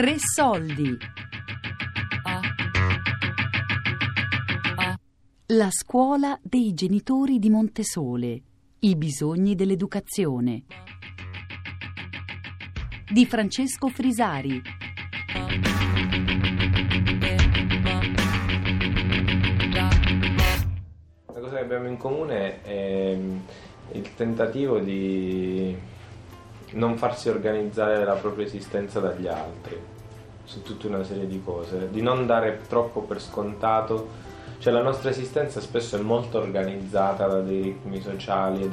Tre soldi. La scuola dei genitori di Montesole. I bisogni dell'educazione. Di Francesco Frisari. La cosa che abbiamo in comune è il tentativo di non farsi organizzare la propria esistenza dagli altri su tutta una serie di cose, di non dare troppo per scontato, cioè la nostra esistenza spesso è molto organizzata da dei ritmi sociali e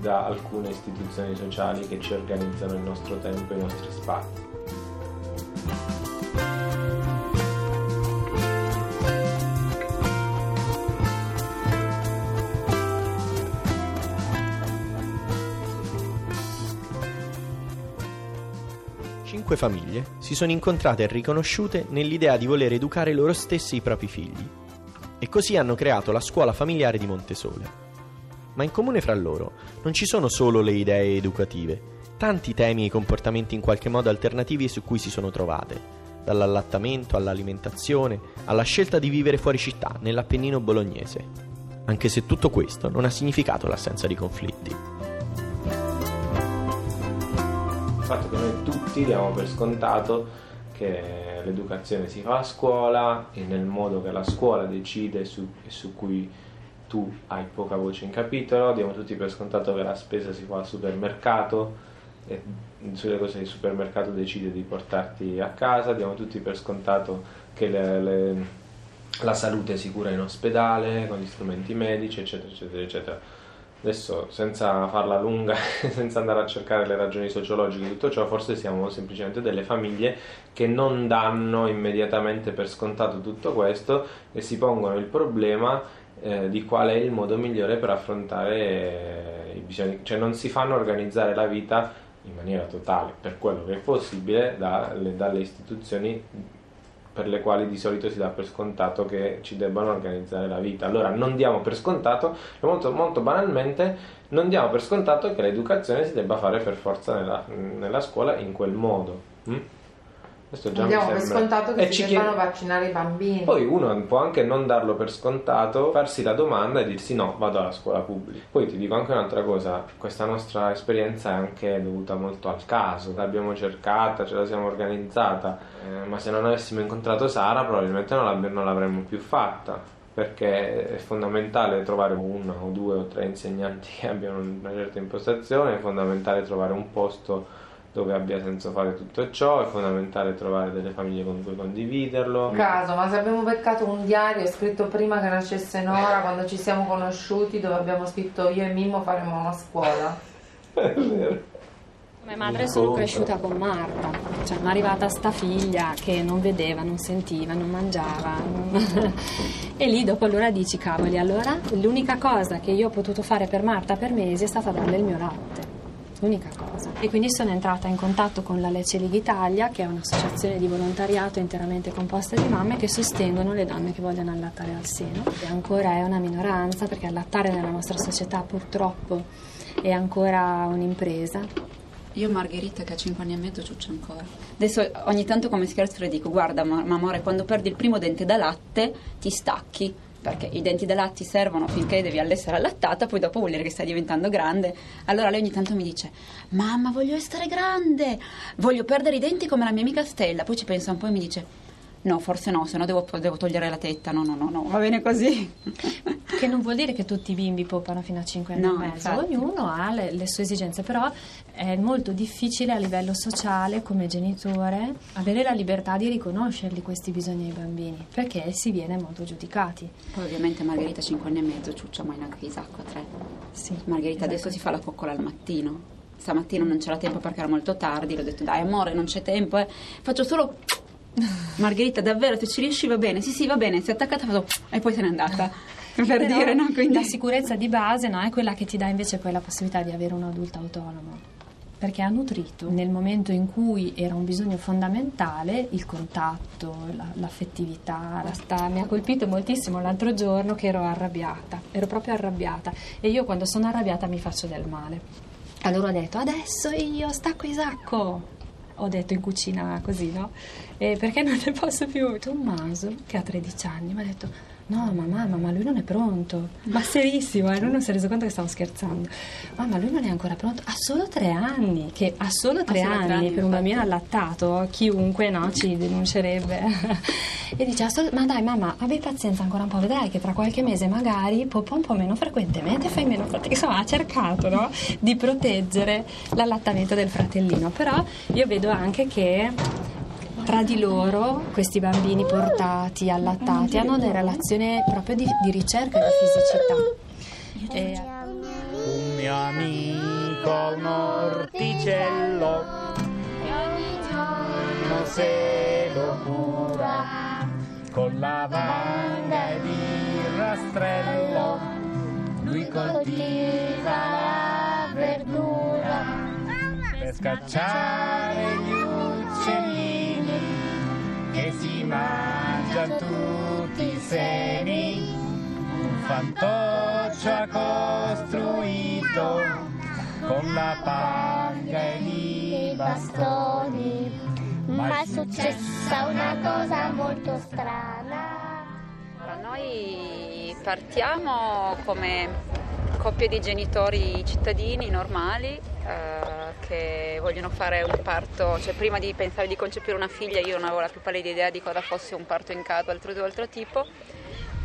da alcune istituzioni sociali che ci organizzano il nostro tempo e i nostri spazi. Cinque famiglie si sono incontrate e riconosciute nell'idea di voler educare loro stessi i propri figli. E così hanno creato la scuola familiare di Montesole. Ma in comune fra loro non ci sono solo le idee educative, tanti temi e comportamenti in qualche modo alternativi su cui si sono trovate, dall'allattamento all'alimentazione, alla scelta di vivere fuori città, nell'Appennino bolognese. Anche se tutto questo non ha significato l'assenza di conflitti. Il fatto che noi tutti diamo per scontato che l'educazione si fa a scuola e nel modo che la scuola decide su, e su cui tu hai poca voce in capitolo, diamo tutti per scontato che la spesa si fa al supermercato e sulle cose del supermercato decide di portarti a casa, diamo tutti per scontato che le, le, la salute è sicura in ospedale, con gli strumenti medici, eccetera, eccetera, eccetera Adesso, senza farla lunga, senza andare a cercare le ragioni sociologiche di tutto ciò, forse siamo semplicemente delle famiglie che non danno immediatamente per scontato tutto questo e si pongono il problema eh, di qual è il modo migliore per affrontare eh, i bisogni, cioè non si fanno organizzare la vita in maniera totale, per quello che è possibile, dalle, dalle istituzioni per le quali di solito si dà per scontato che ci debbano organizzare la vita. Allora non diamo per scontato, molto, molto banalmente, non diamo per scontato che l'educazione si debba fare per forza nella, nella scuola in quel modo. Hm? Questo già Andiamo per scontato che e si debbano chied... vaccinare i bambini. Poi uno può anche non darlo per scontato, farsi la domanda e dirsi no, vado alla scuola pubblica. Poi ti dico anche un'altra cosa, questa nostra esperienza è anche dovuta molto al caso, l'abbiamo cercata, ce la siamo organizzata, eh, ma se non avessimo incontrato Sara probabilmente non, non l'avremmo più fatta perché è fondamentale trovare uno o due o tre insegnanti che abbiano una certa impostazione, è fondamentale trovare un posto dove abbia senso fare tutto ciò, è fondamentale trovare delle famiglie con cui condividerlo. Caso, ma se abbiamo beccato un diario scritto prima che nascesse Nora, quando ci siamo conosciuti, dove abbiamo scritto io e Mimmo faremo una scuola. è vero. Come madre sono cresciuta con Marta, cioè mi è arrivata sta figlia che non vedeva, non sentiva, non mangiava e lì dopo allora dici cavoli, allora l'unica cosa che io ho potuto fare per Marta per mesi è stata darle il mio latte l'unica cosa. E quindi sono entrata in contatto con la Lecce League Italia, che è un'associazione di volontariato interamente composta di mamme che sostengono le donne che vogliono allattare al seno. E ancora è una minoranza perché allattare nella nostra società purtroppo è ancora un'impresa. Io Margherita che ha 5 anni e mezzo ciuccia ancora. Adesso ogni tanto come scherzo le dico guarda ma, ma amore quando perdi il primo dente da latte ti stacchi perché i denti da latte servono finché devi essere allattata, poi dopo vuol dire che stai diventando grande. Allora lei ogni tanto mi dice: Mamma, voglio essere grande, voglio perdere i denti come la mia amica Stella. Poi ci pensa un po' e mi dice: No, forse no, se no devo, devo, togliere la tetta. No, no, no, no, va bene così. Che non vuol dire che tutti i bimbi poppano fino a 5 anni no, e mezzo. Infatti. Ognuno ha le, le, sue esigenze, però è molto difficile a livello sociale, come genitore, avere la libertà di riconoscerli questi bisogni ai bambini, perché si viene molto giudicati. Poi ovviamente Margherita 5 anni e mezzo, ciuccia mai neanche Isacco a 3. Sì, Margherita esatto. adesso si fa la coccola al mattino. Stamattina non c'era tempo perché era molto tardi, l'ho detto dai amore non c'è tempo, eh. faccio solo Margherita, davvero, se ci riesci va bene. Sì, sì, va bene, si è attaccata e poi se n'è andata. per Però dire, no? Quindi... La sicurezza di base no, è quella che ti dà invece poi la possibilità di avere un adulto autonomo. Perché ha nutrito nel momento in cui era un bisogno fondamentale il contatto, la, l'affettività. La sta... Mi ha colpito moltissimo l'altro giorno che ero arrabbiata, ero proprio arrabbiata e io quando sono arrabbiata mi faccio del male. Allora ho detto adesso io stacco Isacco ho detto in cucina così, no? E perché non ne posso più? Tommaso, che ha 13 anni, mi ha detto No, ma mamma, ma lui non è pronto. Ma serissimo, eh? lui non si è reso conto che stavo scherzando. Mamma, lui non è ancora pronto. Ha solo tre anni. Che ha solo tre, solo anni, tre anni, per un bambino allattato, chiunque no, ci denuncerebbe. e dice: "Assol- Ma dai, mamma, abbi pazienza ancora un po', vedrai che tra qualche mese magari poppa un po' meno frequentemente, fai meno fatica. Insomma, ha cercato no? di proteggere l'allattamento del fratellino. Però io vedo anche che tra di loro questi bambini portati, allattati, hanno una relazione proprio di, di ricerca della fisicità. E- Un mio amico, un orticello, ogni giorno se lo cura. con lavanda ed il rastrello. Lui coltiva la verdura. Per scacciare gli che si mangiano tutti i semi. Un fantoccio ha costruito con la panga e i bastoni. Ma è successa una cosa molto strana. Noi partiamo come coppie di genitori cittadini normali eh, che vogliono fare un parto, cioè prima di pensare di concepire una figlia io non avevo la più pallida idea di cosa fosse un parto in casa altro di altro tipo,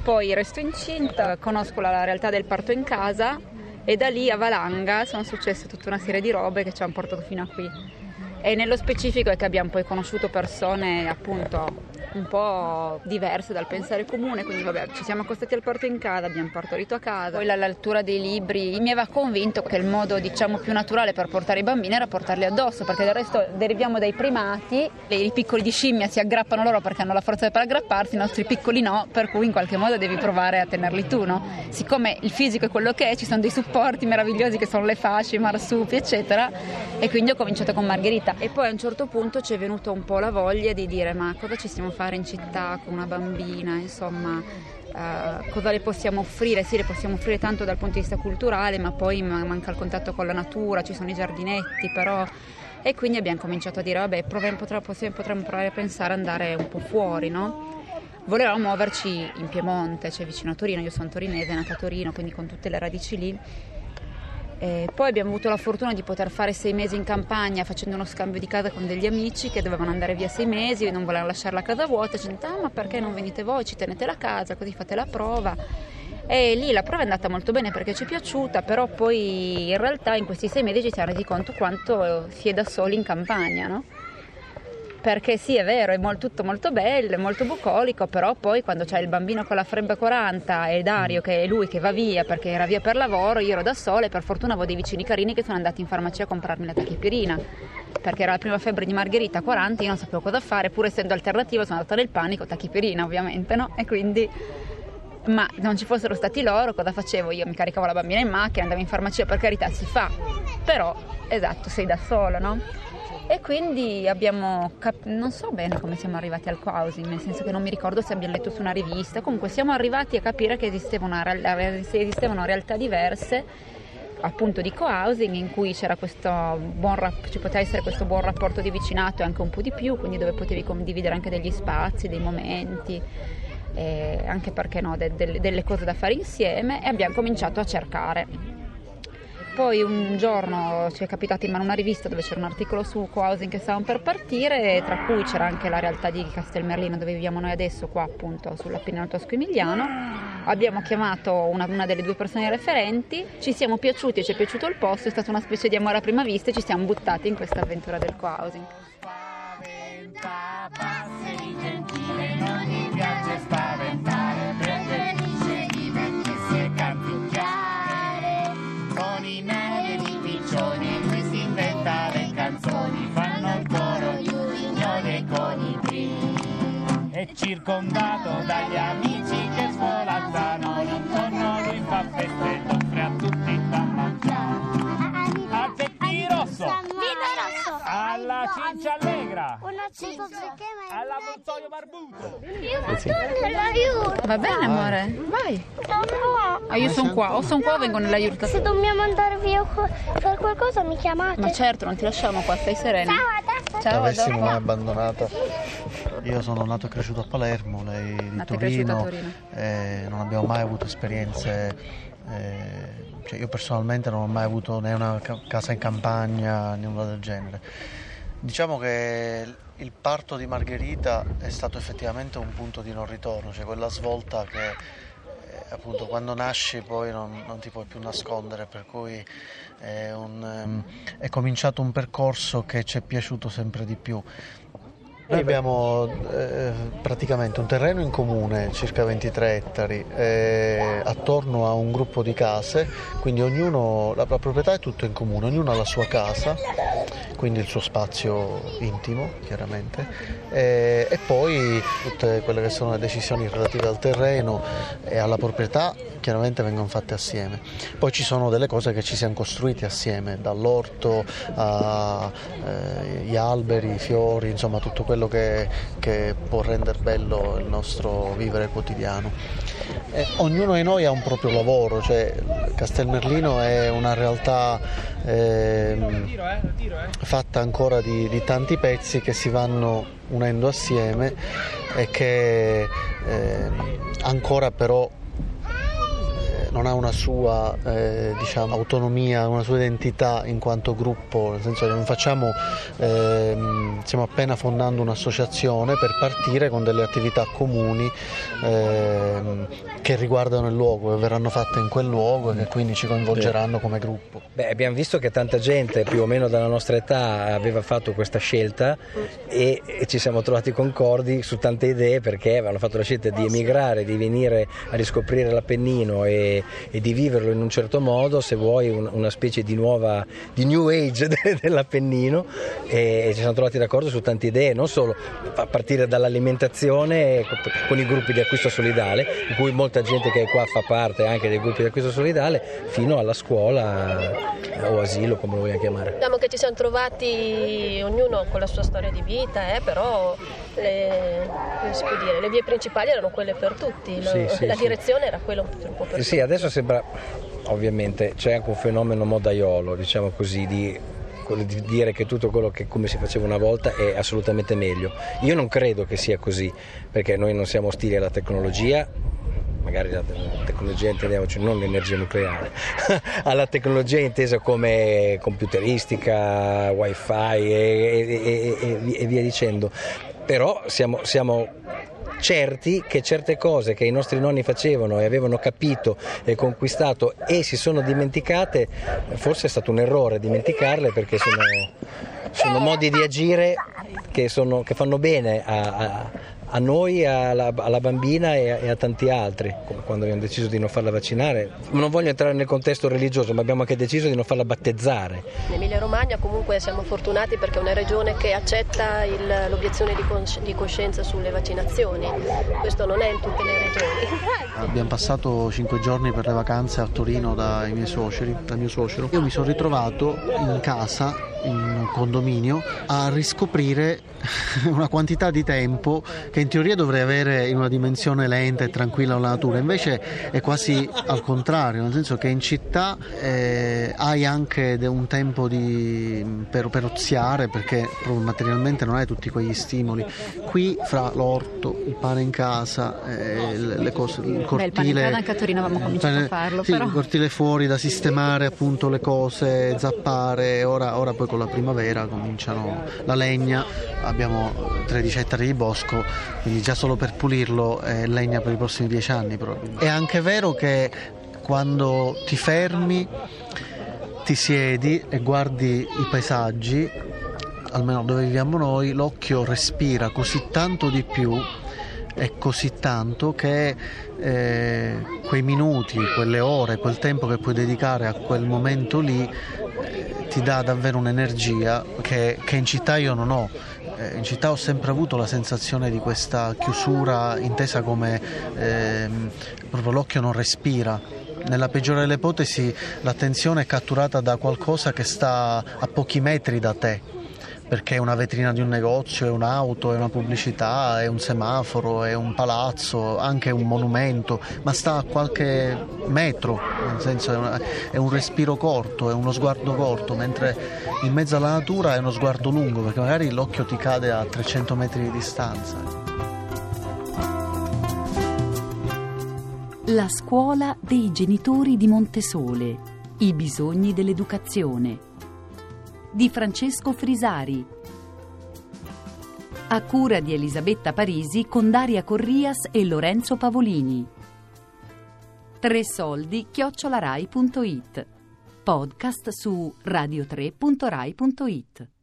poi resto incinta, conosco la, la realtà del parto in casa e da lì a Valanga sono successe tutta una serie di robe che ci hanno portato fino a qui. E nello specifico è che abbiamo poi conosciuto persone appunto un po' diverse dal pensare comune, quindi vabbè ci siamo accostati al parto in casa, abbiamo partorito a casa, poi la dei libri mi aveva convinto che il modo diciamo più naturale per portare i bambini era portarli addosso, perché del resto deriviamo dai primati, i piccoli di scimmia si aggrappano loro perché hanno la forza per aggrapparsi, i nostri piccoli no, per cui in qualche modo devi provare a tenerli tu, no? Siccome il fisico è quello che è, ci sono dei supporti meravigliosi che sono le fasce, i marsupi, eccetera, e quindi ho cominciato con Margherita. E poi a un certo punto ci è venuta un po' la voglia di dire ma cosa ci stiamo a fare in città con una bambina, insomma, eh, cosa le possiamo offrire? Sì, le possiamo offrire tanto dal punto di vista culturale, ma poi ma- manca il contatto con la natura, ci sono i giardinetti, però... E quindi abbiamo cominciato a dire, vabbè, proviamo, potremmo, potremmo provare a pensare ad andare un po' fuori, no? Volevamo muoverci in Piemonte, cioè vicino a Torino, io sono torinese, nata a Torino, quindi con tutte le radici lì. E poi abbiamo avuto la fortuna di poter fare sei mesi in campagna facendo uno scambio di casa con degli amici che dovevano andare via sei mesi e non volevano lasciare la casa vuota. Ci hanno detto, ah, ma perché non venite voi, ci tenete la casa, così fate la prova. E lì la prova è andata molto bene perché ci è piaciuta, però poi in realtà in questi sei mesi ci siamo resi conto quanto si è da soli in campagna, no? Perché sì, è vero, è mol- tutto molto bello, è molto bucolico, però poi quando c'è il bambino con la frebbe 40 e Dario che è lui che va via perché era via per lavoro, io ero da sola e per fortuna avevo dei vicini carini che sono andati in farmacia a comprarmi la tachipirina, perché era la prima febbre di Margherita 40, io non sapevo cosa fare, pur essendo alternativa sono andata nel panico, tachipirina ovviamente, no? E quindi ma non ci fossero stati loro, cosa facevo? Io mi caricavo la bambina in macchina, andavo in farmacia, per carità si fa, però esatto, sei da solo, no? E quindi abbiamo, cap- non so bene come siamo arrivati al co-housing, nel senso che non mi ricordo se abbiamo letto su una rivista, comunque siamo arrivati a capire che esisteva una real- esistevano realtà diverse appunto di co-housing in cui c'era questo buon rap- ci poteva essere questo buon rapporto di vicinato e anche un po' di più, quindi dove potevi condividere anche degli spazi, dei momenti, eh, anche perché no, de- de- delle cose da fare insieme e abbiamo cominciato a cercare. Poi un giorno ci è capitato in mano una rivista dove c'era un articolo su co-housing che stavano per partire, tra cui c'era anche la realtà di Castelmerlino dove viviamo noi adesso, qua appunto sull'Appennino Tosco-Emiliano. Abbiamo chiamato una, una delle due persone referenti, ci siamo piaciuti, ci è piaciuto il posto, è stata una specie di amore a prima vista e ci siamo buttati in questa avventura del co-housing. Circondato dagli amici che svolazzano, intorno lui fa feste ed offre a tutti da mangiare. Al Peppi Rosso, Vino rosso. alla Cincia Allegra. Una perché All'avvoltoio barbuto. Io. Va bene amore, vai. Ah, io sono qua, o sono qua o vengo nella yurta. Se dobbiamo andare via o per qualcosa mi chiamate. Ma certo, non ti lasciamo qua, stai serena. Ciao, a te Ciao, mai abbandonata. Io sono nato e cresciuto a Palermo, lei di e a Torino, Torino. eh, non abbiamo mai avuto esperienze, eh, cioè io personalmente non ho mai avuto né una ca- casa in campagna, né nulla del genere. Diciamo che il parto di Margherita è stato effettivamente un punto di non ritorno, cioè quella svolta che eh, appunto quando nasci poi non, non ti puoi più nascondere, per cui è, un, ehm, è cominciato un percorso che ci è piaciuto sempre di più. Noi abbiamo eh, praticamente un terreno in comune, circa 23 ettari, eh, attorno a un gruppo di case, quindi ognuno, la, la proprietà è tutto in comune, ognuno ha la sua casa, quindi il suo spazio intimo chiaramente, eh, e poi tutte quelle che sono le decisioni relative al terreno e alla proprietà chiaramente vengono fatte assieme. Poi ci sono delle cose che ci siamo costruiti assieme, dall'orto agli alberi, i fiori, insomma tutto quello che, che può rendere bello il nostro vivere quotidiano. E ognuno di noi ha un proprio lavoro, cioè Castelmerlino è una realtà ehm, fatta ancora di, di tanti pezzi che si vanno unendo assieme e che ehm, ancora però eh, non ha una sua eh, diciamo, autonomia, una sua identità in quanto gruppo, nel senso che non facciamo, ehm, stiamo appena fondando un'associazione per partire con delle attività comuni ehm, che riguardano il luogo, che verranno fatte in quel luogo e che quindi ci coinvolgeranno come gruppo. Beh, abbiamo visto che tanta gente più o meno della nostra età aveva fatto questa scelta e, e ci siamo trovati concordi su tante idee perché avevano fatto la scelta di emigrare, di venire a riscoprire l'Appennino e, e di viverlo in un certo modo, se vuoi un- una specie di nuova, di new age de- dell'Appennino e, e ci siamo trovati d'accordo su tante idee, non solo a partire dall'alimentazione co- con i gruppi di acquisto solidale, di cui molta gente che è qua fa parte anche dei gruppi di acquisto solidale, fino alla scuola eh, o asilo come lo vogliamo chiamare. Diciamo che ci siamo trovati ognuno con la sua storia di vita, eh, però le, dire, le vie principali erano quelle per tutti, Sì, sì, la sì. direzione era quella un po' per Sì, adesso sembra, ovviamente, c'è anche un fenomeno modaiolo, diciamo così, di, di dire che tutto quello che come si faceva una volta è assolutamente meglio. Io non credo che sia così, perché noi non siamo ostili alla tecnologia, magari la tecnologia intendiamoci non l'energia nucleare, alla tecnologia intesa come computeristica, wifi e, e- e- e via dicendo. Però siamo, siamo certi che certe cose che i nostri nonni facevano e avevano capito e conquistato e si sono dimenticate, forse è stato un errore dimenticarle perché sono, sono modi di agire che, sono- che fanno bene a, a- a noi, alla, alla bambina e a, e a tanti altri, come quando abbiamo deciso di non farla vaccinare. Non voglio entrare nel contesto religioso, ma abbiamo anche deciso di non farla battezzare. In Emilia Romagna comunque siamo fortunati perché è una regione che accetta il- l'obiezione di, cons- di coscienza sulle vaccinazioni. Questo non è in tutte le regioni. Abbiamo passato cinque giorni per le vacanze a Torino dai miei suoceri, dal mio suocero. Io mi sono ritrovato in casa, in un condominio, a riscoprire una quantità di tempo che in teoria dovrei avere in una dimensione lenta e tranquilla la natura, invece è quasi al contrario, nel senso che in città eh, hai anche un tempo di- per, per oziare perché proprio materialmente non hai tutti quegli stimoli. Qui fra l'orto, il pane in casa, eh, le, le cose, il Beh, il pane cortile. anche a Torino avevamo cominciato a farlo, sì, però. il cortile fuori da sistemare appunto le cose, zappare, ora, ora poi con la primavera cominciano la legna, abbiamo 13 ettari di bosco, quindi già solo per pulirlo è legna per i prossimi 10 anni proprio. È anche vero che quando ti fermi, ti siedi e guardi i paesaggi, almeno dove viviamo noi, l'occhio respira così tanto di più è così tanto che eh, quei minuti, quelle ore, quel tempo che puoi dedicare a quel momento lì eh, ti dà davvero un'energia che, che in città io non ho. Eh, in città ho sempre avuto la sensazione di questa chiusura intesa come ehm, proprio l'occhio non respira. Nella peggiore delle ipotesi l'attenzione è catturata da qualcosa che sta a pochi metri da te perché è una vetrina di un negozio, è un'auto, è una pubblicità, è un semaforo, è un palazzo, anche un monumento, ma sta a qualche metro, nel senso è, una, è un respiro corto, è uno sguardo corto, mentre in mezzo alla natura è uno sguardo lungo, perché magari l'occhio ti cade a 300 metri di distanza. La scuola dei genitori di Montesole. I bisogni dell'educazione. Di Francesco Frisari. A cura di Elisabetta Parisi con Daria Corrias e Lorenzo Pavolini. Tre soldi chiocciolarai.it. Podcast su radio3.rai.it.